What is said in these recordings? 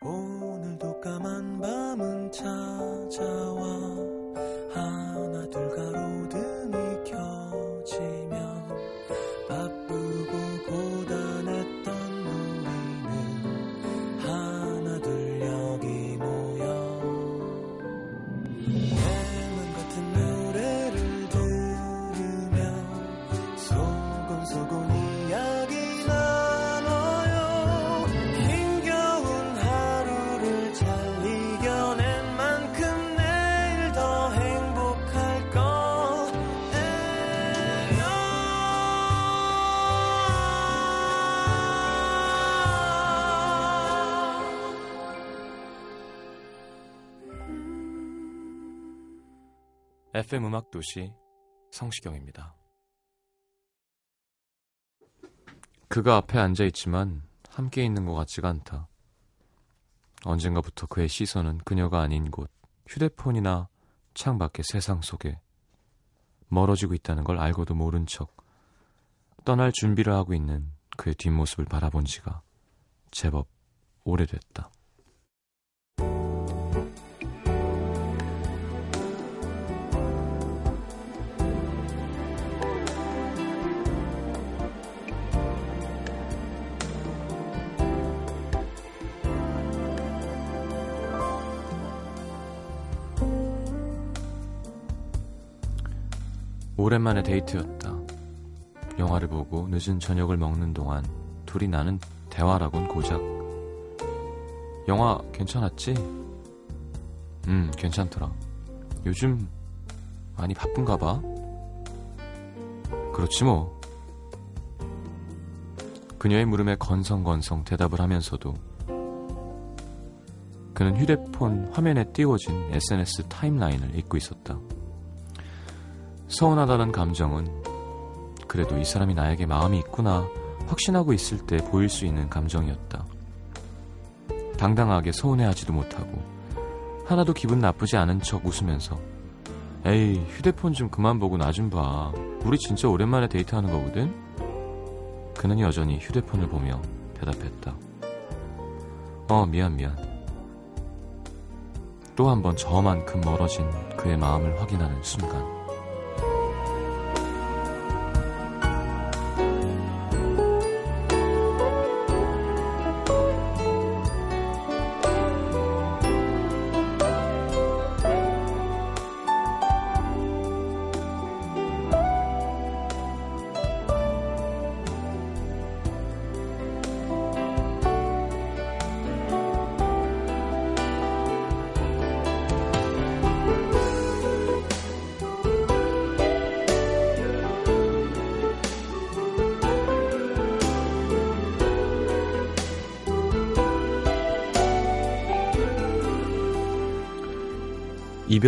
오늘도 까만 밤은 찾아와. 하나 둘 가로등이 켜지면 FM 음악 도시 성시경입니다. 그가 앞에 앉아 있지만 함께 있는 것 같지가 않다. 언젠가부터 그의 시선은 그녀가 아닌 곳 휴대폰이나 창 밖의 세상 속에 멀어지고 있다는 걸 알고도 모른 척 떠날 준비를 하고 있는 그의 뒷모습을 바라본 지가 제법 오래됐다. 오랜만에 데이트였다. 영화를 보고 늦은 저녁을 먹는 동안 둘이 나는 대화라곤 고작 영화 괜찮았지? 음, 괜찮더라. 요즘 많이 바쁜가 봐. 그렇지 뭐. 그녀의 물음에 건성건성 대답을 하면서도 그는 휴대폰 화면에 띄워진 SNS 타임라인을 읽고 있었다. 서운하다는 감정은 그래도 이 사람이 나에게 마음이 있구나 확신하고 있을 때 보일 수 있는 감정이었다. 당당하게 서운해하지도 못하고 하나도 기분 나쁘지 않은 척 웃으면서 에이 휴대폰 좀 그만 보고 나 좀 봐. 우리 진짜 오랜만에 데이트하는 거거든? 그는 여전히 휴대폰을 보며 대답했다. 어 미안 미안. 또 한 번 저만큼 멀어진 그의 마음을 확인하는 순간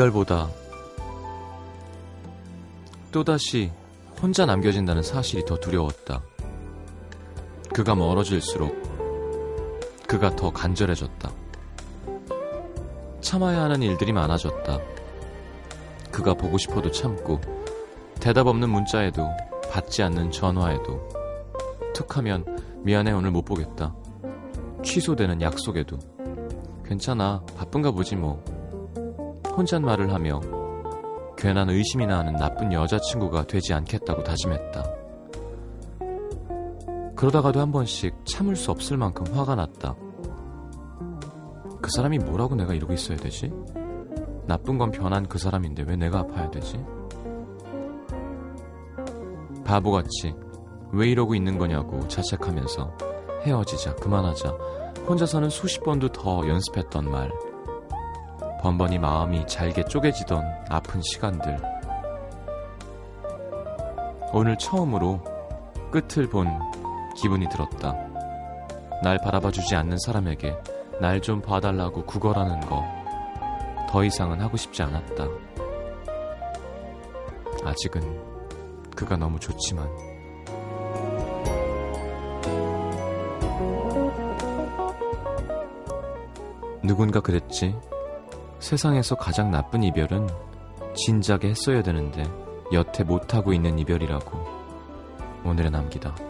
이별보다 또다시 혼자 남겨진다는 사실이 더 두려웠다. 그가 멀어질수록 그가 더 간절해졌다. 참아야 하는 일들이 많아졌다. 그가 보고 싶어도 참고 대답 없는 문자에도 받지 않는 전화에도 툭하면 미안해 오늘 못 보겠다. 취소되는 약속에도 괜찮아 바쁜가 보지 뭐. 혼잣말을 하며 괜한 의심이나 하는 나쁜 여자친구가 되지 않겠다고 다짐했다. 그러다가도 한 번씩 참을 수 없을 만큼 화가 났다. 그 사람이 뭐라고 내가 이러고 있어야 되지? 나쁜 건 변한 그 사람인데 왜 내가 아파야 되지? 바보같이 왜 이러고 있는 거냐고 자책하면서 헤어지자, 그만하자, 혼자서는 수십 번도 더 연습했던 말. 번번이 마음이 잘게 쪼개지던 아픈 시간들. 오늘 처음으로 끝을 본 기분이 들었다. 날 바라봐주지 않는 사람에게 날 좀 봐달라고 구걸하는 거. 더 이상은 하고 싶지 않았다. 아직은 그가 너무 좋지만. 누군가 그랬지. 세상에서 가장 나쁜 이별은 진작에 했어야 되는데 여태 못하고 있는 이별이라고 오늘의 남기다.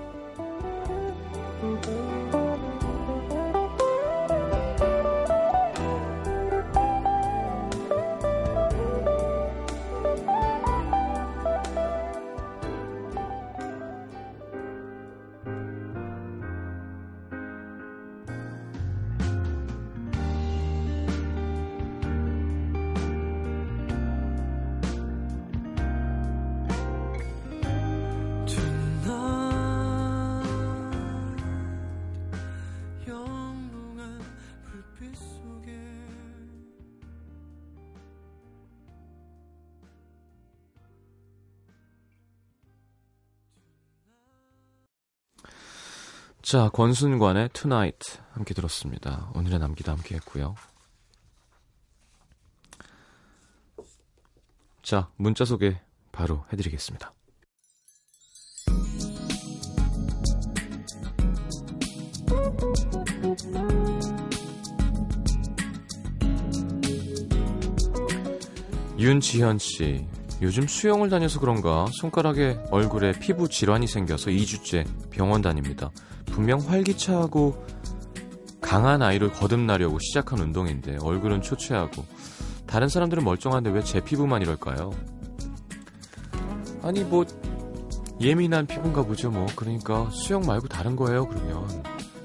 자, 권순관의 Tonight 함께 들었습니다. 오늘의 남기도 함께 했고요. 자, 문자 소개 바로 해드리겠습니다. 윤지현 씨. 요즘 수영을 다녀서 그런가 손가락에 얼굴에 피부 질환이 생겨서 2주째 병원 다닙니다. 분명 활기차고 강한 아이를 거듭나려고 시작한 운동인데 얼굴은 초췌하고 다른 사람들은 멀쩡한데 왜 제 피부만 이럴까요? 아니 뭐 예민한 피부인가 보죠 뭐 그러니까 수영 말고 다른 거예요 그러면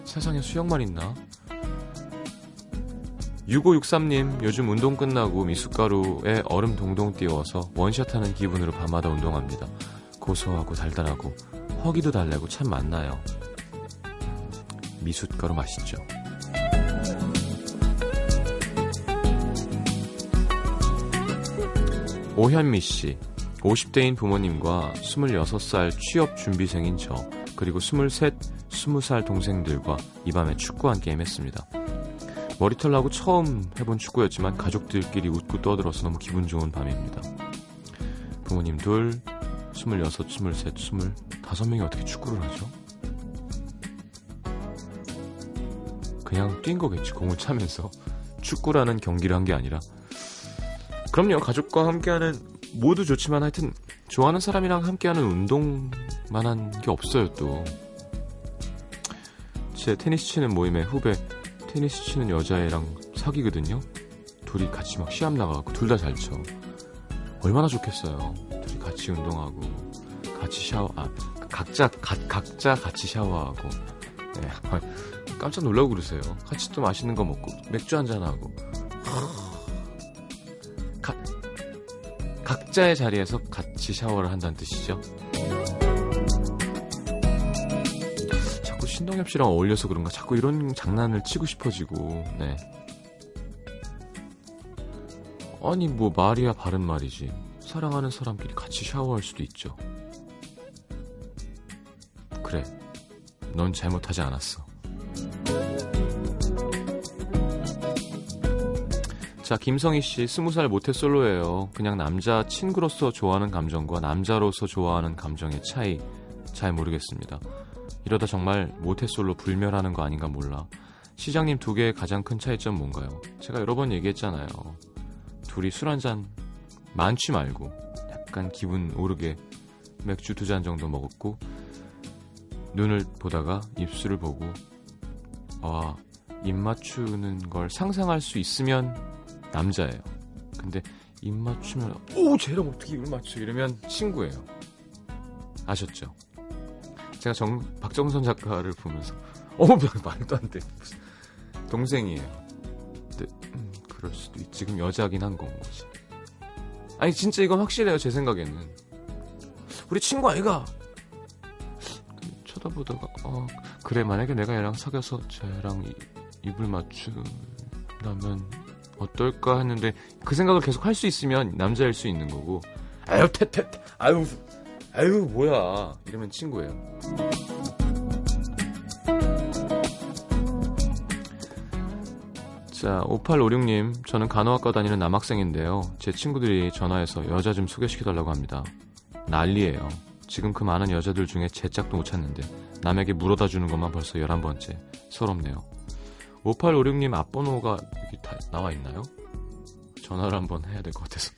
세상에 수영만 있나? 6563님 요즘 운동 끝나고 미숫가루에 얼음 동동 띄워서 원샷하는 기분으로 밤마다 운동합니다. 고소하고 달달하고 허기도 달래고 참 맛나요. 미숫가루 맛있죠. 오현미 씨, 50대인 부모님과 26살 취업 준비생인 저, 그리고 23, 20살 동생들과 이 밤에 축구 한 게임 했습니다. 머리털 나고 처음 해본 축구였지만 가족들끼리 웃고 떠들어서 너무 기분 좋은 밤입니다. 부모님 둘, 26, 23, 25명이 어떻게 축구를 하죠? 그냥 뛴 거겠지, 공을 차면서. 축구라는 경기를 한 게 아니라. 그럼요, 가족과 함께하는 모두 좋지만 하여튼 좋아하는 사람이랑 함께하는 운동만한 게 없어요, 또. 제 테니스 치는 모임의 후배 테니스 치는 여자애랑 사귀거든요. 둘이 같이 막 시합 나가고 둘 다 잘 쳐. 얼마나 좋겠어요. 둘이 같이 운동하고 같이 샤워 아 각자 가, 각자 같이 샤워하고 네. 깜짝 놀라고 그러세요. 같이 또 맛있는 거 먹고 맥주 한잔 하고 각 각자의 자리에서 같이 샤워를 한다는 뜻이죠. 자꾸 신동엽 씨랑 어울려서 그런가 자꾸 이런 장난을 치고 싶어지고 네. 아니 뭐 말이야 바른 말이지 사랑하는 사람끼리 같이 샤워할 수도 있죠 그래 넌 잘못하지 않았어 자 김성희 씨 스무 살 모태 솔로예요. 그냥 남자 친구로서 좋아하는 감정과 남자로서 좋아하는 감정의 차이 잘 모르겠습니다. 이러다 정말 모태 솔로 불멸하는 거 아닌가 몰라. 시장님 두 개의 가장 큰 차이점 뭔가요? 제가 여러 번 얘기했잖아요. 둘이 술 한 잔 많지 말고 약간 기분 오르게 맥주 두 잔 정도 먹었고 눈을 보다가 입술을 보고 아, 입 맞추는 걸 상상할 수 있으면 남자예요. 근데 입 맞추면 오 쟤랑 어떻게 입을 맞춰 이러면 친구예요. 아셨죠? 제가 정 박정선 작가를 보면서 어 말도 안 돼. 무슨 동생이에요. 근데 음, 그럴 수도 있지. 지금 여자긴 한 건 거지. 아니 진짜 이건 확실해요 제 생각에는. 우리 친구 아이가 쳐다보다가 어 그래 만약에 내가 얘랑 사귀어서 쟤랑 이, 입을 맞추라면 어떨까 했는데 그 생각을 계속 할 수 있으면 남자일 수 있는 거고 아유 태태 아유 아유 뭐야 이러면 친구예요. 자, 5856님, 저는 간호학과 다니는 남학생인데요. 제 친구들이 전화해서 여자 좀 소개시켜달라고 합니다. 난리예요. 지금 그 많은 여자들 중에 제 짝도 못 찾는데 남에게 물어다 주는 것만 벌써 11번째. 서럽네요. 5856님 앞번호가 여기 다 나와 있나요? 전화를 한번 해야 될 것 같아서.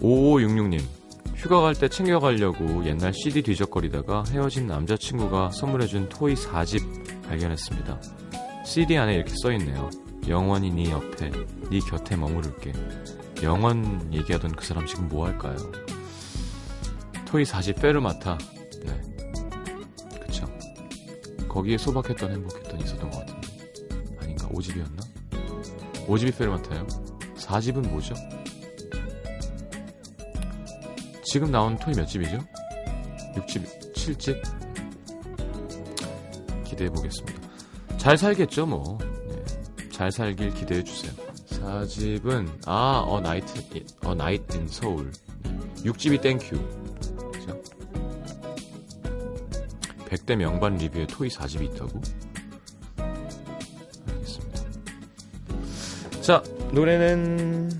(5566님) 휴가 갈 때 챙겨가려고 옛날 CD 뒤적거리다가 헤어진 남자친구가 선물해준 토이 4집 발견했습니다. CD 안에 이렇게 써있네요. 영원히 네 옆에, 네 곁에 머무를게. 영원 얘기하던 그 사람 지금 뭐 할까요? 토이 4집 페르마타. 네. 거기에 소박했던 행복했던 있었던 것 같은데. 아닌가? 5집이었나? 5집이 페르마타요? 4집은 뭐죠? 지금 나온 토이 몇 집이죠? 6집, 7집 기대해 보겠습니다. 잘 살겠죠, 뭐. 네. 잘 살길 기대해 주세요. 4집은 아, 어 나이트 어 나이트 인 서울. 6집이 땡큐. 100대 명반 리뷰에 토이 4집이 있다고? 알겠습니다. 자, 노래는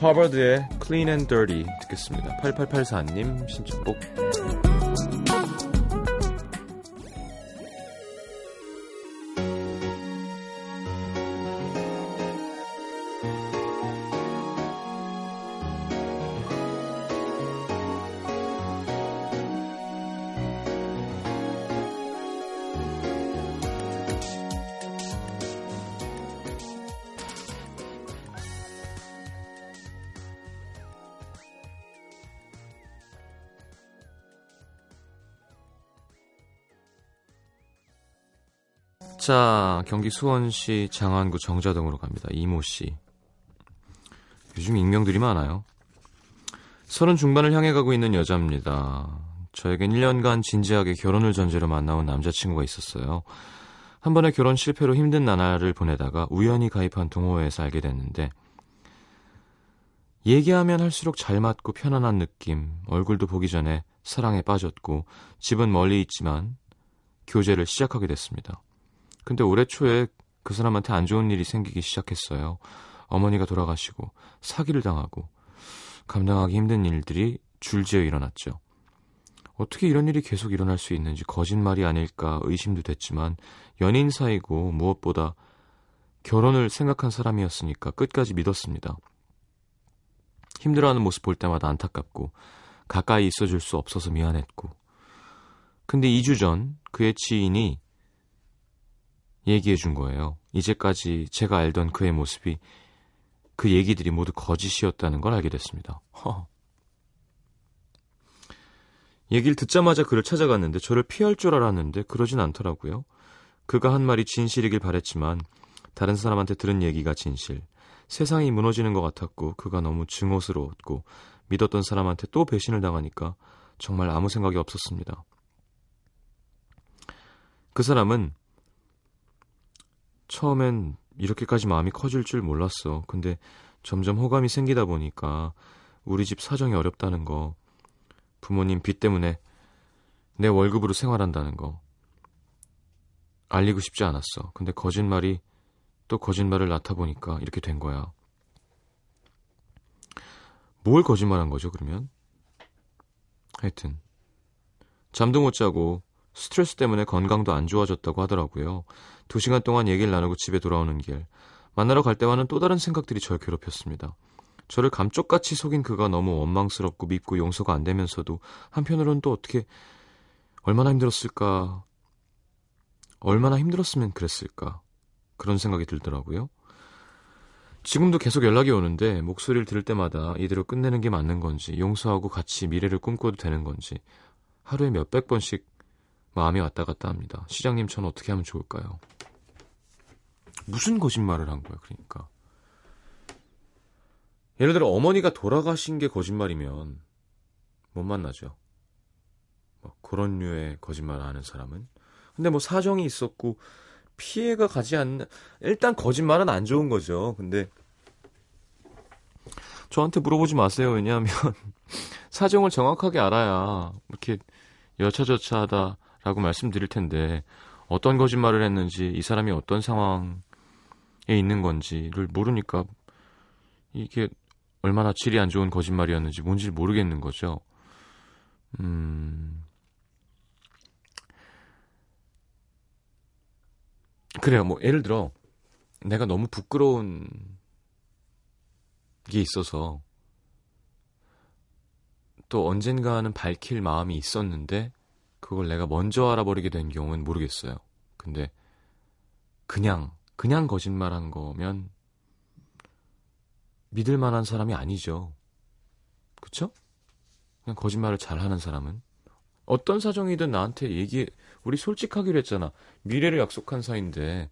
하버드의 Clean and Dirty 듣겠습니다. 8884님 신청곡. 자, 경기 수원시 장안구 정자동으로 갑니다. 이모 씨. 요즘 익명들이 많아요. 서른 중반을 향해 가고 있는 여자입니다. 저에겐 1년간 진지하게 결혼을 전제로 만나온 남자친구가 있었어요. 한 번의 결혼 실패로 힘든 나날을 보내다가 우연히 가입한 동호회에서 알게 됐는데 얘기하면 할수록 잘 맞고 편안한 느낌, 얼굴도 보기 전에 사랑에 빠졌고 집은 멀리 있지만 교제를 시작하게 됐습니다. 근데 올해 초에 그 사람한테 안 좋은 일이 생기기 시작했어요. 어머니가 돌아가시고 사기를 당하고 감당하기 힘든 일들이 줄지어 일어났죠. 어떻게 이런 일이 계속 일어날 수 있는지 거짓말이 아닐까 의심도 됐지만 연인 사이고 무엇보다 결혼을 생각한 사람이었으니까 끝까지 믿었습니다. 힘들어하는 모습 볼 때마다 안타깝고 가까이 있어줄 수 없어서 미안했고 근데 2주 전 그의 지인이 얘기해 준 거예요. 이제까지 제가 알던 그의 모습이 그 얘기들이 모두 거짓이었다는 걸 알게 됐습니다. 허. 얘기를 듣자마자 그를 찾아갔는데 저를 피할 줄 알았는데 그러진 않더라고요. 그가 한 말이 진실이길 바랬지만 다른 사람한테 들은 얘기가 진실. 세상이 무너지는 것 같았고 그가 너무 증오스러웠고 믿었던 사람한테 또 배신을 당하니까 정말 아무 생각이 없었습니다. 그 사람은 처음엔 이렇게까지 마음이 커질 줄 몰랐어. 근데 점점 호감이 생기다 보니까 우리 집 사정이 어렵다는 거, 부모님 빚 때문에 내 월급으로 생활한다는 거 알리고 싶지 않았어. 근데 거짓말이 또 거짓말을 낳다 보니까 이렇게 된 거야. 뭘 거짓말한 거죠, 그러면? 하여튼 잠도 못 자고 스트레스 때문에 건강도 안 좋아졌다고 하더라고요. 두 시간 동안 얘기를 나누고 집에 돌아오는 길. 만나러 갈 때와는 또 다른 생각들이 저를 괴롭혔습니다. 저를 감쪽같이 속인 그가 너무 원망스럽고 밉고 용서가 안 되면서도 한편으로는 또 어떻게 얼마나 힘들었을까 얼마나 힘들었으면 그랬을까 그런 생각이 들더라고요. 지금도 계속 연락이 오는데 목소리를 들을 때마다 이대로 끝내는 게 맞는 건지 용서하고 같이 미래를 꿈꿔도 되는 건지 하루에 몇백 번씩 마음이 왔다 갔다 합니다. 시장님, 저는 어떻게 하면 좋을까요? 무슨 거짓말을 한 거야, 그러니까. 예를 들어, 어머니가 돌아가신 게 거짓말이면 못 만나죠. 뭐 그런 류의 거짓말을 하는 사람은. 근데 뭐 사정이 있었고, 피해가 가지 않는, 일단 거짓말은 안 좋은 거죠. 근데, 저한테 물어보지 마세요. 왜냐하면, 사정을 정확하게 알아야, 이렇게 여차저차 하다 라고 말씀드릴 텐데 어떤 거짓말을 했는지 이 사람이 어떤 상황에 있는 건지를 모르니까 이게 얼마나 질이 안 좋은 거짓말이었는지 뭔지를 모르겠는 거죠. 음. 그래요. 뭐 예를 들어 내가 너무 부끄러운 게 있어서 또 언젠가는 밝힐 마음이 있었는데 그걸 내가 먼저 알아버리게 된 경우는 모르겠어요. 근데 그냥 그냥 거짓말한 거면 믿을 만한 사람이 아니죠. 그쵸? 그냥 거짓말을 잘하는 사람은 어떤 사정이든 나한테 얘기해 우리 솔직하기로 했잖아. 미래를 약속한 사이인데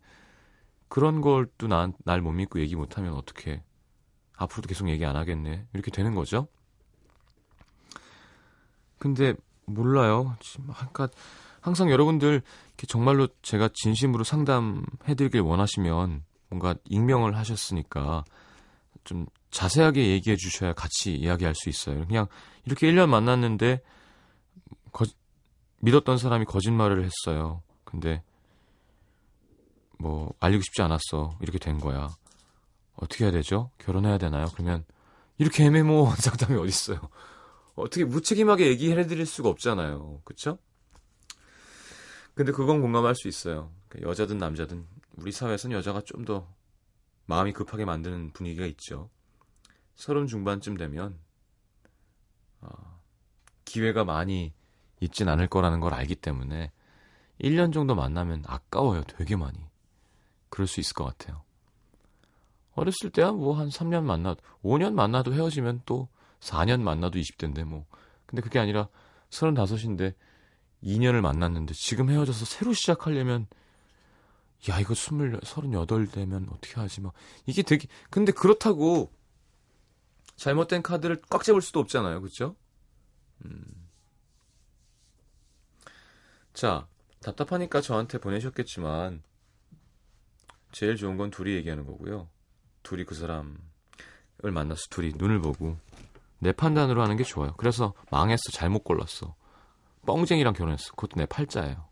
그런 걸 또 날 못 믿고 얘기 못하면 어떻게 앞으로도 계속 얘기 안 하겠네. 이렇게 되는 거죠. 근데 몰라요. 그러니까 항상 여러분들 정말로 제가 진심으로 상담해드리길 원하시면 뭔가 익명을 하셨으니까 좀 자세하게 얘기해 주셔야 같이 이야기할 수 있어요. 그냥 이렇게 1년 만났는데 거, 믿었던 사람이 거짓말을 했어요. 근데 뭐 알리고 싶지 않았어. 이렇게 된 거야. 어떻게 해야 되죠? 결혼해야 되나요? 그러면 이렇게 애매모호한 상담이 어딨어요. 어떻게 무책임하게 얘기해 드릴 수가 없잖아요. 그쵸? 근데 그건 공감할 수 있어요. 그러니까 여자든 남자든 우리 사회에서는 여자가 좀 더 마음이 급하게 만드는 분위기가 있죠. 서른 중반쯤 되면 어, 기회가 많이 있진 않을 거라는 걸 알기 때문에 1년 정도 만나면 아까워요. 되게 많이. 그럴 수 있을 것 같아요. 어렸을 때야 뭐 한 3년 만나도 5년 만나도 헤어지면 또 4년 만나도 20대인데 뭐. 근데 그게 아니라 35인데 2년을 만났는데 지금 헤어져서 새로 시작하려면 야 이거 20, 38 되면 어떻게 하지 막 이게 되게 근데 그렇다고 잘못된 카드를 꽉 잡을 수도 없잖아요 그렇죠? 음. 자 답답하니까 저한테 보내셨겠지만 제일 좋은 건 둘이 얘기하는 거고요 둘이 그 사람을 만나서 둘이 눈을 보고 내 판단으로 하는 게 좋아요 그래서 망했어 잘못 골랐어 뻥쟁이랑 결혼했어. 그것도 내 팔자예요.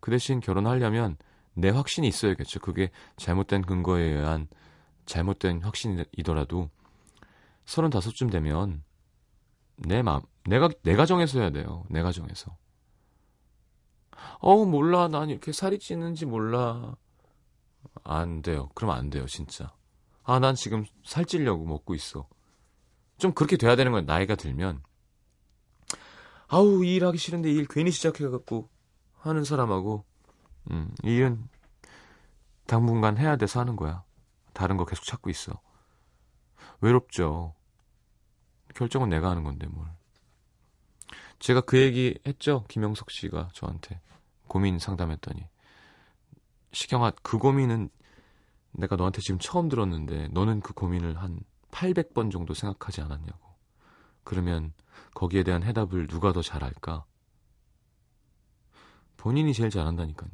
그 대신 결혼하려면 내 확신이 있어야겠죠. 그게 잘못된 근거에 의한 잘못된 확신이더라도 서른다섯쯤 되면 내 마음, 내가, 내가 정해서 해야 돼요. 내가 정해서. 어, 몰라. 난 이렇게 살이 찌는지 몰라. 안 돼요. 그럼 안 돼요, 진짜. 아, 난 지금 살찌려고 먹고 있어. 좀 그렇게 돼야 되는 거예요. 나이가 들면. 아우 이 일 하기 싫은데 일 괜히 시작해갖고 하는 사람하고 음, 이 일은 당분간 해야 돼서 하는 거야. 다른 거 계속 찾고 있어. 외롭죠. 결정은 내가 하는 건데 뭘. 제가 그 얘기 했죠. 김영석 씨가 저한테 고민 상담했더니 시경아 그 고민은 내가 너한테 지금 처음 들었는데 너는 그 고민을 한 800번 정도 생각하지 않았냐고. 그러면 거기에 대한 해답을 누가 더 잘할까? 본인이 제일 잘한다니까요.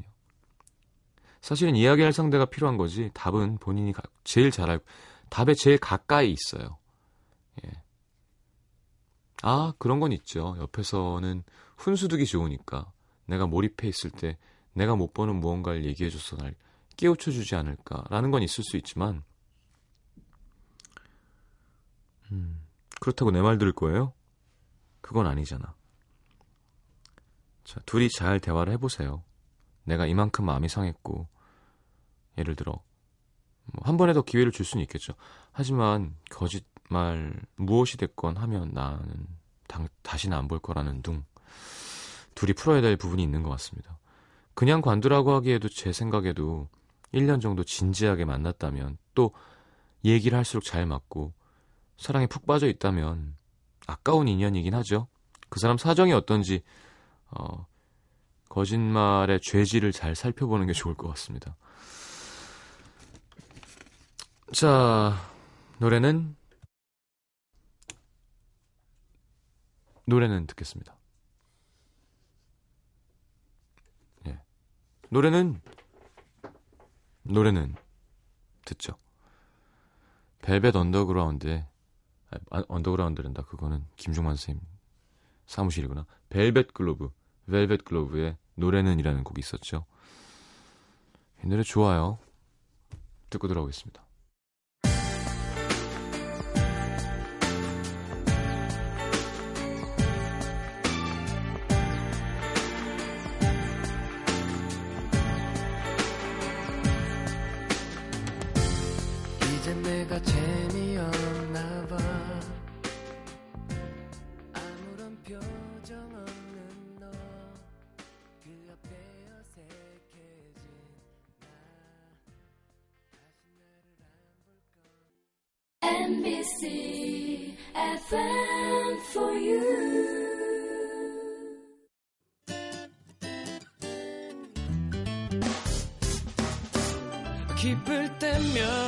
사실은 이야기할 상대가 필요한 거지 답은 본인이 제일 잘할 답에 제일 가까이 있어요. 예. 아 그런 건 있죠. 옆에서는 훈수두기 좋으니까 내가 몰입해 있을 때 내가 못 보는 무언가를 얘기해줘서 날 깨우쳐주지 않을까라는 건 있을 수 있지만 음. 그렇다고 내 말 들을 거예요? 그건 아니잖아. 자, 둘이 잘 대화를 해보세요. 내가 이만큼 마음이 상했고, 예를 들어, 뭐 한 번에 더 기회를 줄 수는 있겠죠. 하지만, 거짓말, 무엇이 됐건 하면 나는 당, 다시는 안 볼 거라는 둥. 둘이 풀어야 될 부분이 있는 것 같습니다. 그냥 관두라고 하기에도 제 생각에도 1년 정도 진지하게 만났다면 또 얘기를 할수록 잘 맞고 사랑에 푹 빠져 있다면 아까운 인연이긴 하죠. 그 사람 사정이 어떤지 어, 거짓말의 죄질을 잘 살펴보는 게 좋을 것 같습니다. 자, 노래는 노래는 듣겠습니다. 예. 노래는 노래는 듣죠. 벨벳 언더그라운드의 아, 언더그라운드랜다. 그거는 김중만 선생님 사무실이구나. 벨벳 글로브, 벨벳 글로브의 노래는이라는 곡이 있었죠. 이 노래 좋아요. 듣고 들어오겠습니다. NBC FM for you. 기쁠 때면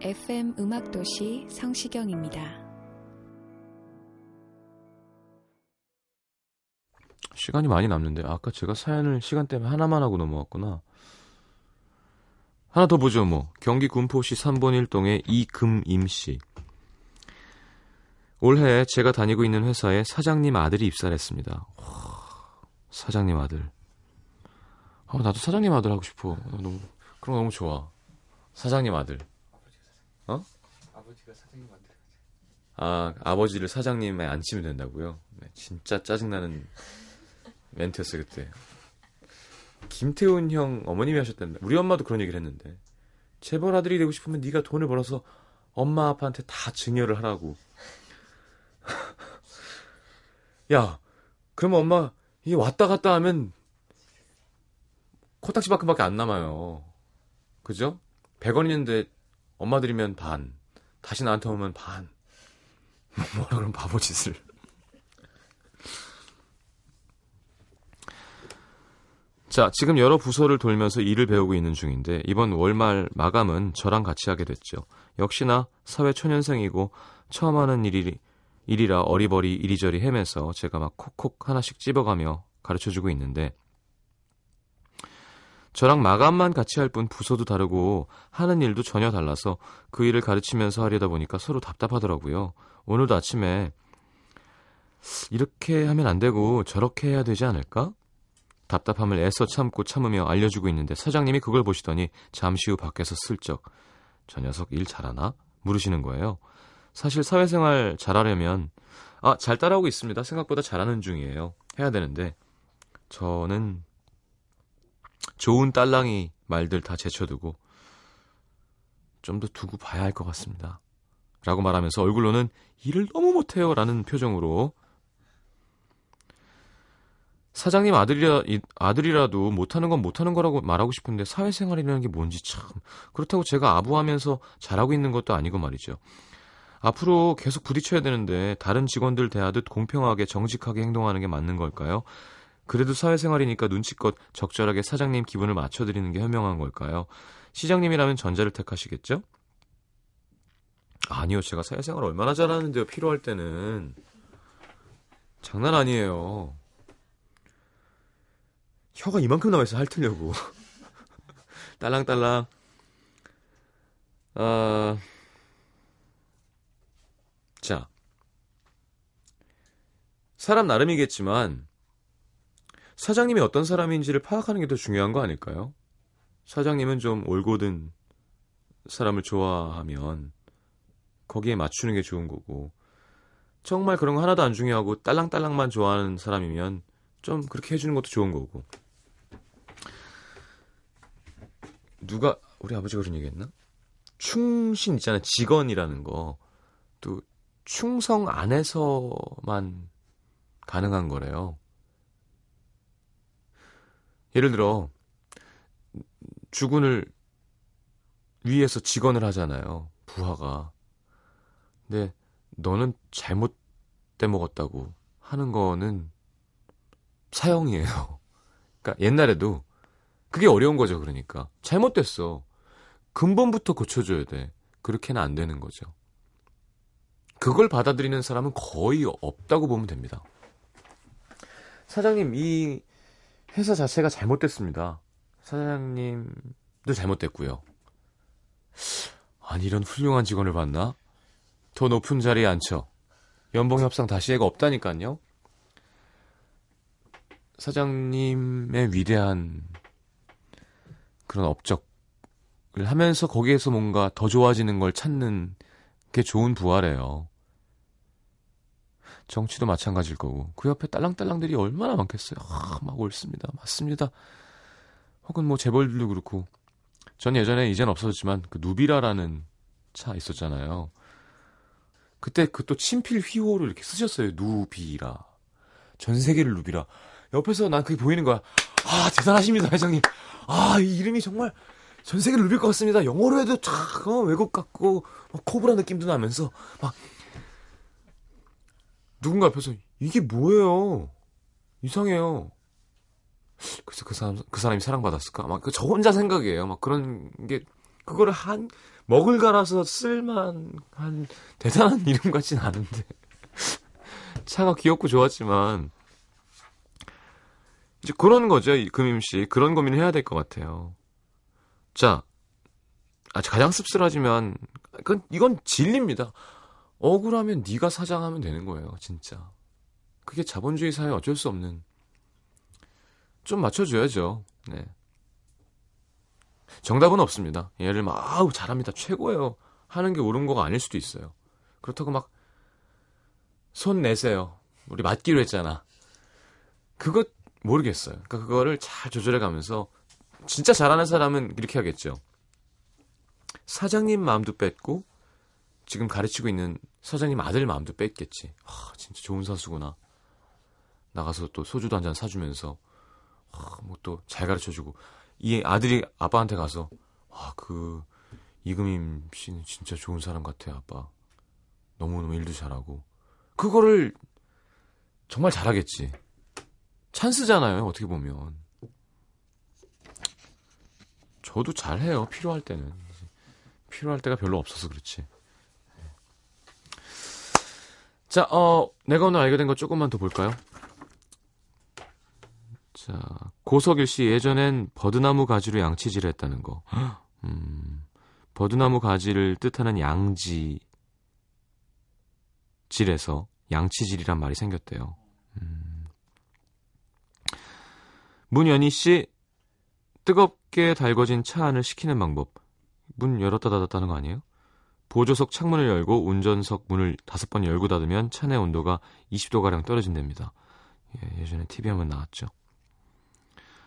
FM 음악도시 성시경입니다. 시간이 많이 남는데 아까 제가 사연을 시간 때문에 하나만 하고 넘어왔구나. 하나 더 보죠 뭐. 경기 군포시 3번 1동의 이금임 씨. 올해 제가 다니고 있는 회사에 사장님 아들이 입사를 했습니다. 와, 사장님 아들. 아, 나도 사장님 아들 하고 싶어. 나 너무 그런 거 너무 좋아. 사장님 아들. 어? 아, 아버지를 사장님에 앉히면 된다고요? 네, 진짜 짜증나는 멘트였어요 그때. 김태훈 형 어머님이 하셨던데 우리 엄마도 그런 얘기를 했는데 재벌 아들이 되고 싶으면 네가 돈을 벌어서 엄마 아빠한테 다 증여를 하라고. 야, 그러면 엄마 이게 왔다 갔다 하면 코딱지만큼밖에 안 남아요. 그죠? 100원인데 엄마 드리면 반, 다시 나한테 오면 반. 뭐라 그럼 바보 짓을. 자, 지금 여러 부서를 돌면서 일을 배우고 있는 중인데 이번 월말 마감은 저랑 같이 하게 됐죠. 역시나 사회 초년생이고 처음 하는 일이, 일이라 어리버리 이리저리 헤매서 제가 막 콕콕 하나씩 찝어가며 가르쳐주고 있는데 저랑 마감만 같이 할 뿐 부서도 다르고 하는 일도 전혀 달라서 그 일을 가르치면서 하려다 보니까 서로 답답하더라고요. 오늘도 아침에 이렇게 하면 안 되고 저렇게 해야 되지 않을까? 답답함을 애써 참고 참으며 알려주고 있는데 사장님이 그걸 보시더니 잠시 후 밖에서 슬쩍 저 녀석 일 잘하나? 물으시는 거예요. 사실 사회생활 잘하려면 아, 잘 따라오고 있습니다. 생각보다 잘하는 중이에요. 해야 되는데 저는 좋은 딸랑이 말들 다 제쳐두고 좀 더 두고 봐야 할 것 같습니다. 라고 말하면서 얼굴로는 일을 너무 못해요 라는 표정으로 사장님 아들이라, 이- 아들이라도 못하는 건 못하는 거라고 말하고 싶은데 사회생활이라는 게 뭔지 참. 그렇다고 제가 아부하면서 잘하고 있는 것도 아니고 말이죠. 앞으로 계속 부딪혀야 되는데 다른 직원들 대하듯 공평하게 정직하게 행동하는 게 맞는 걸까요? 그래도 사회생활이니까 눈치껏 적절하게 사장님 기분을 맞춰드리는 게 현명한 걸까요? 시장님이라면 전자를 택하시겠죠? 아니요, 제가 사회생활 얼마나 잘하는데요, 필요할 때는. 장난 아니에요. 혀가 이만큼 나와있어 핥으려고 딸랑딸랑 아... 자 사람 나름이겠지만 사장님이 어떤 사람인지를 파악하는 게 더 중요한 거 아닐까요? 사장님은 좀 올곧은 사람을 좋아하면 거기에 맞추는 게 좋은 거고 정말 그런 거 하나도 안 중요하고 딸랑딸랑만 좋아하는 사람이면 좀 그렇게 해주는 것도 좋은 거고 누가 우리 아버지가 그런 얘기했나? 충신 있잖아요. 직원이라는 거. 또 충성 안에서만 가능한 거래요. 예를 들어 주군을 위에서 직원을 하잖아요. 부하가. 근데 너는 잘못돼 먹었다고 하는 거는 사형이에요. 그러니까 옛날에도 그게 어려운 거죠, 그러니까. 잘못됐어. 근본부터 고쳐줘야 돼. 그렇게는 안 되는 거죠. 그걸 받아들이는 사람은 거의 없다고 보면 됩니다. 사장님, 이 회사 자체가 잘못됐습니다. 사장님도 잘못됐고요. 아니 이런 훌륭한 직원을 봤나? 더 높은 자리에 앉혀. 연봉 협상 다시 해가 없다니까요. 사장님의 위대한 그런 업적을 하면서 거기에서 뭔가 더 좋아지는 걸 찾는 게 좋은 부하래요. 정치도 마찬가지일 거고 그 옆에 딸랑딸랑들이 얼마나 많겠어요. 아, 막 옳습니다. 맞습니다. 혹은 뭐 재벌들도 그렇고 전 예전에 이젠 없어졌지만 그 누비라라는 차 있었잖아요. 그때 그 또 친필 휘호를 이렇게 쓰셨어요. 누비라. 전 세계를 누비라. 옆에서 난 그게 보이는 거야. 아, 대단하십니다, 회장님. 아, 이 이름이 정말 전 세계를 누빌 것 같습니다. 영어로 해도 참 어, 외국 같고 막 코브라 느낌도 나면서 막 누군가 옆에서 이게 뭐예요? 이상해요. 그래서 그 사람 그 사람이 사랑받았을까? 막그저 혼자 생각이에요. 막 그런 게 그거를 한 먹을 갈아서 쓸만한 대단한 이름 같진 않은데 차가 귀엽고 좋았지만 이제 그런 거죠 이 금임 씨 그런 고민을 해야 될 것 같아요. 자, 아, 가장 씁쓸하지만 그건 이건 진리입니다. 억울하면 네가 사장하면 되는 거예요, 진짜. 그게 자본주의 사회 어쩔 수 없는 좀 맞춰줘야죠. 네. 정답은 없습니다. 얘를 막 아우 잘합니다, 최고예요 하는 게 옳은 거가 아닐 수도 있어요. 그렇다고 막 손 내세요. 우리 맞기로 했잖아. 그거 모르겠어요. 그러니까 그거를 잘 조절해 가면서 진짜 잘하는 사람은 이렇게 하겠죠. 사장님 마음도 뺐고 지금 가르치고 있는 사장님 아들 마음도 뺐겠지. 아, 진짜 좋은 사수구나. 나가서 또 소주도 한 잔 사주면서 아, 뭐또 잘 가르쳐주고 이 아들이 아빠한테 가서 와그 이금임 씨는 진짜 좋은 사람 같아 아빠. 너무너무 일도 잘하고 그거를 정말 잘하겠지. 찬스잖아요 어떻게 보면. 저도 잘해요 필요할 때는 필요할 때가 별로 없어서 그렇지 자 어, 내가 오늘 알게 된 거 조금만 더 볼까요 자 고석일 씨 예전엔 버드나무 가지로 양치질을 했다는 거 음, 버드나무 가지를 뜻하는 양지 질에서 양치질이란 말이 생겼대요 음. 문연희 씨 뜨겁게 달궈진 차 안을 식히는 방법. 문 열었다 닫았다 하는 거 아니에요? 보조석 창문을 열고 운전석 문을 다섯 번 열고 닫으면 차 내 온도가 20도가량 떨어진답니다. 예, 예전에 TV 한번 나왔죠.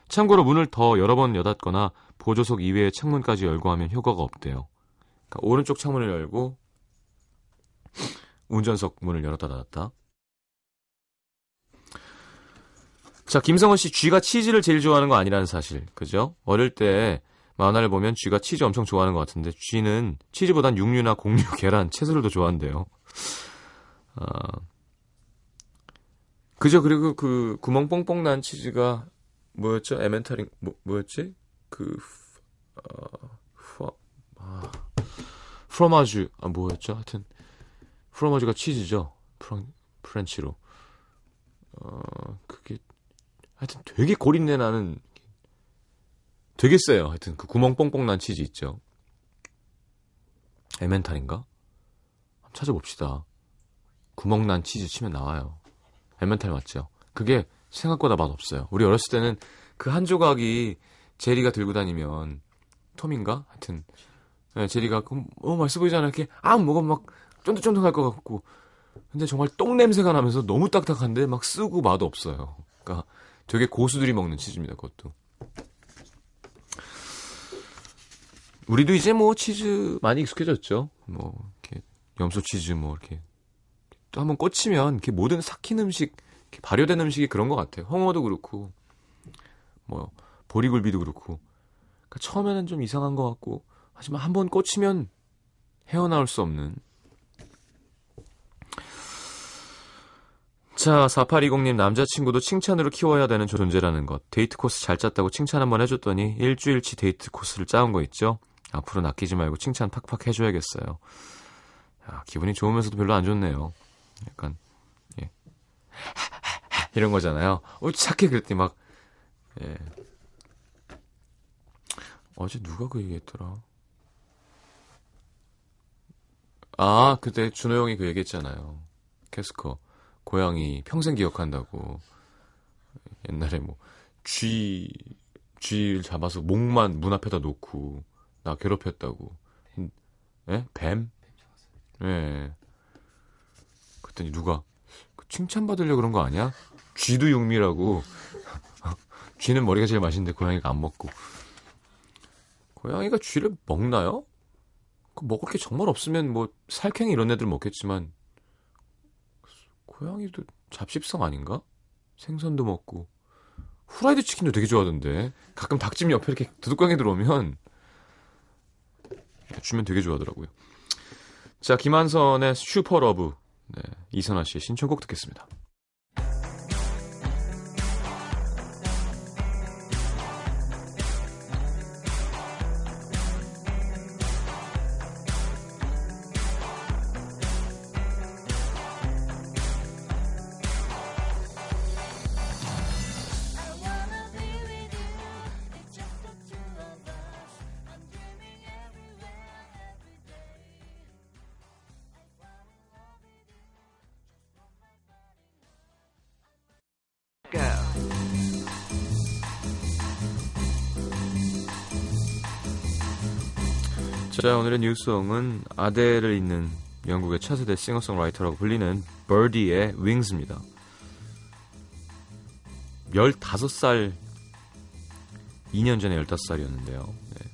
참고로 문을 더 여러 번 여닫거나 보조석 이외의 창문까지 열고 하면 효과가 없대요. 그러니까 오른쪽 창문을 열고 운전석 문을 열었다 닫았다. 자, 김성원 씨, 쥐가 치즈를 제일 좋아하는 거 아니라는 사실. 그죠? 어릴 때 만화를 보면 쥐가 치즈 엄청 좋아하는 것 같은데, 쥐는 치즈보단 육류나 곡류, 계란, 채소를 더 좋아한대요. 아, 그죠? 그리고 그 구멍 뽕뽕 난 치즈가 뭐였죠? 에멘탈인, 뭐, 뭐였지? 그, 어, 후, 아, 프로마주, 아, 뭐였죠? 하여튼, 프로마주가 치즈죠? 프랑, French로. 어, 그게 하여튼 되게 고린내 나는 되게 세요. 하여튼 그 구멍 뽕뽕 난 치즈 있죠. 에멘탈인가? 한번 찾아봅시다. 구멍 난 치즈 치면 나와요. 에멘탈 맞죠? 그게 생각보다 맛없어요. 우리 어렸을 때는 그 한 조각이 제리가 들고 다니면 톰인가? 하여튼 네, 제리가 어 맛있어 보이잖아 이렇게 아 먹으면 막 쫀득쫀득할 것 같고 근데 정말 똥 냄새가 나면서 너무 딱딱한데 막 쓰고 맛 없어요. 그러니까 되게 고수들이 먹는 치즈입니다. 그것도. 우리도 이제 뭐 치즈 많이 익숙해졌죠. 뭐 이렇게 염소 치즈 뭐 이렇게 또 한번 꽂히면 이렇게 모든 삭힌 음식, 발효된 음식이 그런 것 같아요. 홍어도 그렇고 뭐 보리굴비도 그렇고. 그러니까 처음에는 좀 이상한 것 같고 하지만 한번 꽂히면 헤어나올 수 없는 자, 4820님 남자친구도 칭찬으로 키워야 되는 존재라는 것. 데이트 코스 잘 짰다고 칭찬 한번 해줬더니 일주일치 데이트 코스를 짜온 거 있죠? 앞으로 낚이지 말고 칭찬 팍팍 해줘야겠어요. 야, 기분이 좋으면서도 별로 안 좋네요. 약간, 예. 이런 거잖아요. 어, 착해, 그랬더니 막, 예. 어제 누가 그 얘기했더라? 아, 그때 준호 형이 그 얘기했잖아요. 캐스커. 고양이 평생 기억한다고. 옛날에 뭐, 쥐, 쥐를 잡아서 목만 문 앞에다 놓고, 나 괴롭혔다고. 예? 뱀? 예. 그랬더니 누가, 그 칭찬받으려고 그런 거 아니야? 쥐도 육미라고. 쥐는 머리가 제일 맛있는데 고양이가 안 먹고. 고양이가 쥐를 먹나요? 그 먹을 게 정말 없으면 뭐 살쾡이 이런 애들 먹겠지만 고양이도 잡식성 아닌가? 생선도 먹고 후라이드 치킨도 되게 좋아하던데 가끔 닭집 옆에 이렇게 두둑강에 들어오면 주면 되게 좋아하더라고요. 자 김한선의 슈퍼러브 네, 이선아 씨의 신청곡 듣겠습니다. 오늘의 new song은 아델을 잇는 영국의 차세대 싱어송라이터라고 불리는 버디의 Wings입니다. 15살, 2년 전에 15살이었는데요. 네.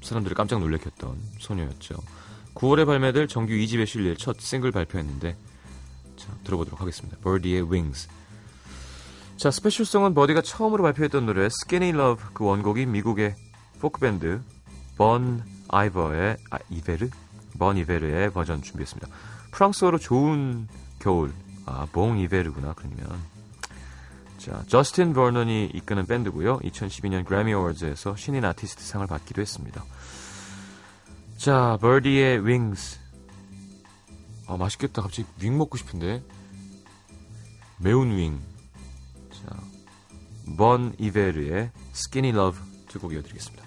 사람들이 깜짝 놀래켰던 소녀였죠. 9월에 발매될 정규 2집에 실릴 첫 싱글 발표했는데, 자, 들어보도록 하겠습니다. 버디의 Wings. 자, special song은 버디가 처음으로 발표했던 노래 Skinny Love 그 원곡이 미국의 포크밴드 번 아이버의 아, 이베르? 번 이베르의 버전 준비했습니다. 프랑스어로 좋은 겨울. 아, 봉 이베르구나. 그러면. 자, 저스틴 버넌이 이끄는 밴드고요. 2012년 그래미 어워즈에서 신인 아티스트 상을 받기도 했습니다. 자, 버디의 Wings. 아, 맛있겠다. 갑자기 윙 먹고 싶은데. 매운 윙. 자, 번 이베르의 스키니 러브 두곡 이어드리겠습니다.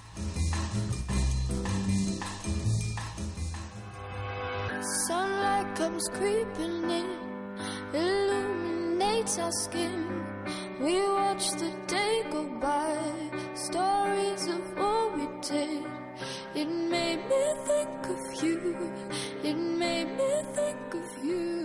Comes creeping in, illuminates our skin. We watch the day go by, stories of what we did. It made me think of you, it made me think of you.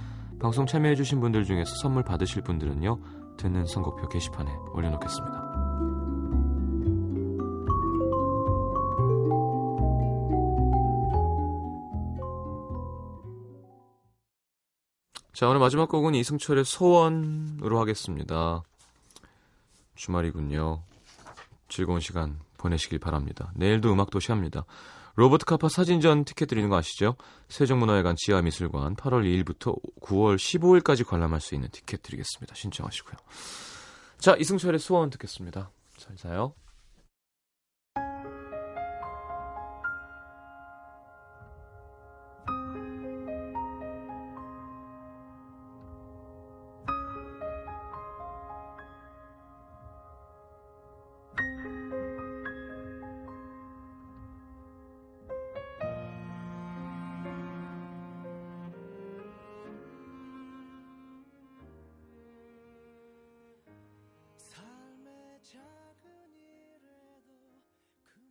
방송 참여해주신 분들 중에서 선물 받으실 분들은요, 듣는 선곡표 게시판에 올려놓겠습니다. 자, 오늘 마지막 곡은 이승철의 소원으로 하겠습니다. 주말이군요. 즐거운 시간 보내시길 바랍니다. 내일도 음악도시 합니다. 로버트 카파 사진전 티켓 드리는 거 아시죠? 세종문화회관 지하미술관 8월 2일부터 9월 15일까지 관람할 수 있는 티켓 드리겠습니다. 신청하시고요. 자, 이승철의 소원 듣겠습니다. 잘 자요.